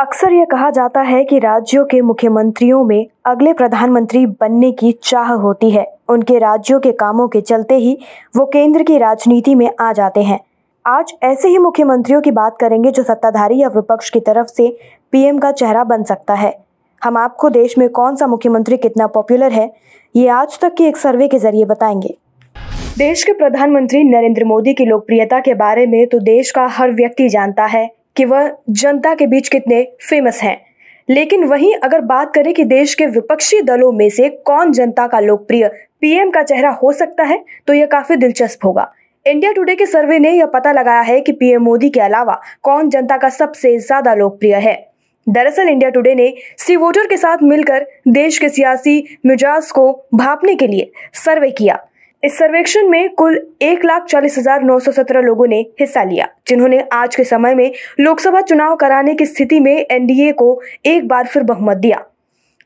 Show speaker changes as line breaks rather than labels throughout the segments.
अक्सर यह कहा जाता है कि राज्यों के मुख्यमंत्रियों में अगले प्रधानमंत्री बनने की चाह होती है। उनके राज्यों के कामों के चलते ही वो केंद्र की राजनीति में आ जाते हैं। आज ऐसे ही मुख्यमंत्रियों की बात करेंगे जो सत्ताधारी या विपक्ष की तरफ़ से पीएम का चेहरा बन सकता है। हम आपको देश में कौन सा मुख्यमंत्री कितना पॉपुलर है, ये आज तक के एक सर्वे के ज़रिए बताएँगे। देश के प्रधानमंत्री नरेंद्र मोदी की लोकप्रियता के बारे में तो देश का हर व्यक्ति जानता है। कि वह जनता के बीच कितने फ़ेमस हैं। लेकिन वहीं अगर बात करें कि देश के विपक्षी दलों में से कौन जनता का लोकप्रिय पीएम का चेहरा हो सकता है तो यह काफ़ी दिलचस्प होगा। इंडिया टुडे के सर्वे ने यह पता लगाया है कि पीएम मोदी के अलावा कौन जनता का सबसे ज़्यादा लोकप्रिय है। दरअसल इंडिया टुडे ने सी वोटर के साथ मिलकर देश के सियासी मिजाज को भापने के लिए सर्वे किया। इस सर्वेक्षण में कुल एक लाख चालीस हज़ार नौ सौ सत्रह लोगों ने हिस्सा लिया, जिन्होंने आज के समय में लोकसभा चुनाव कराने की स्थिति में एनडीए को एक बार फिर बहुमत दिया।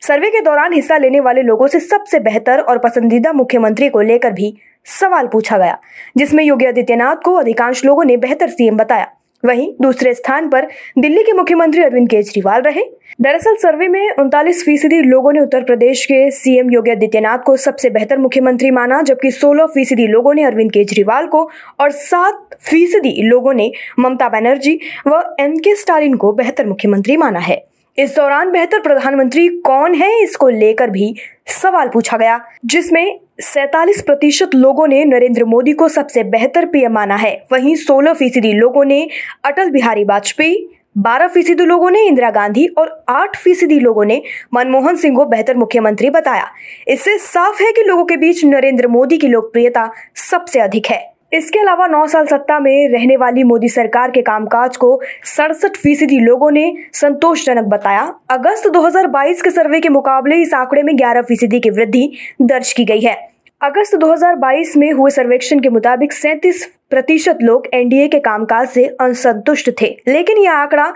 सर्वे के दौरान हिस्सा लेने वाले लोगों से सबसे बेहतर और पसंदीदा मुख्यमंत्री को लेकर भी सवाल पूछा गया, जिसमें योगी आदित्यनाथ को अधिकांश लोगों ने बेहतर सीएम बताया। वहीं दूसरे स्थान पर दिल्ली के मुख्यमंत्री अरविंद केजरीवाल रहे। दरअसल सर्वे में उनतालीस फ़ीसदी लोगों ने उत्तर प्रदेश के सीएम योगी आदित्यनाथ को सबसे बेहतर मुख्यमंत्री माना, जबकि 16 फ़ीसदी लोगों ने अरविंद केजरीवाल को और सात फ़ीसदी लोगों ने ममता बनर्जी व एम के स्टालिन को बेहतर मुख्यमंत्री माना है। इस दौरान बेहतर प्रधानमंत्री कौन है, इसको लेकर भी सवाल पूछा गया, जिसमें सैतालीस प्रतिशत लोगों ने नरेंद्र मोदी को सबसे बेहतर पीएम माना है। वहीं 16 फ़ीसदी लोगों ने अटल बिहारी वाजपेयी, बारह फ़ीसदी लोगों ने इंदिरा गांधी और आठ फ़ीसदी लोगों ने मनमोहन सिंह को बेहतर मुख्यमंत्री बताया। इससे साफ़ है कि लोगों के बीच नरेंद्र मोदी की लोकप्रियता सबसे अधिक है। इसके अलावा नौ साल सत्ता में रहने वाली मोदी सरकार के कामकाज को सड़सठ फ़ीसदी लोगों ने संतोषजनक बताया। अगस्त 2022 के सर्वे के मुकाबले इस आंकड़े में 11 फ़ीसदी की वृद्धि दर्ज की गई है। अगस्त 2022 में हुए सर्वेक्षण के मुताबिक सैंतीस प्रतिशत लोग एनडीए के कामकाज से असंतुष्ट थे, लेकिन यह आंकड़ा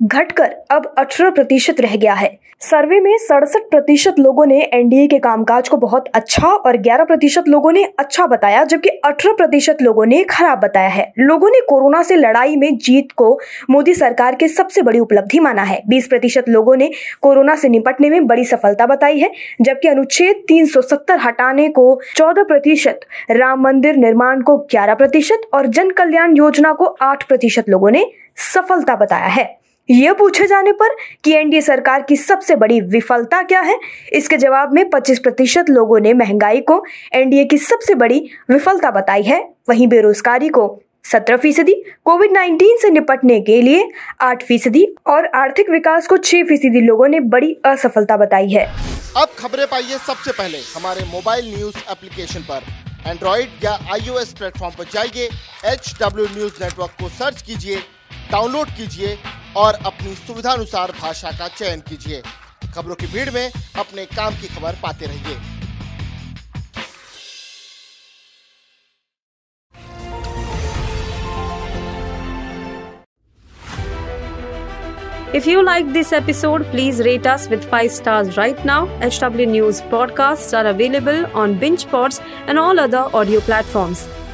घटकर अब 18 प्रतिशत रह गया है। सर्वे में सड़सठ प्रतिशत लोगों ने एनडीए के कामकाज को बहुत अच्छा और 11 प्रतिशत लोगों ने अच्छा बताया, जबकि 18 प्रतिशत लोगों ने खराब बताया है। लोगों ने कोरोना से लड़ाई में जीत को मोदी सरकार के सबसे बड़ी उपलब्धि माना है। 20 प्रतिशत लोगों ने कोरोना से निपटने में बड़ी सफलता बताई है, जबकि अनुच्छेद 370 हटाने को 14 प्रतिशत, राम मंदिर निर्माण को 11 प्रतिशत और जन कल्याण योजना को 8 प्रतिशत लोगों ने सफलता बताया है। यह पूछे जाने पर कि एनडीए सरकार की सबसे बड़ी विफलता क्या है? इसके जवाब में 25 प्रतिशत लोगों ने महँगाई को, एनडीए की सबसे बड़ी विफलता बताई है। वहीं बेरोजगारी को 17 फ़ीसदी, कोविड 19 से निपटने के लिए 8 फ़ीसदी और आर्थिक विकास को 6 फ़ीसदी लोगों ने बड़ी असफलता बताई है।
अब खबरें पाइए सबसे पहले। हमारे मोबाइल न्यूज़ एप्लीकेशन पर। एंड्रॉइड या आईओएस प्लेटफॉर्म पर जाइए एच डब्ल्यू न्यूज़ नेटवर्क को सर्च कीजिए, डाउनलोड कीजिए और अपनी सुविधानुसार भाषा का चयन कीजिए खबरों की भीड़ में अपने काम की खबर पाते रहिए
If you like this episode, please rate us with 5 stars right now. HW News podcasts are available on BingePods and all other audio platforms.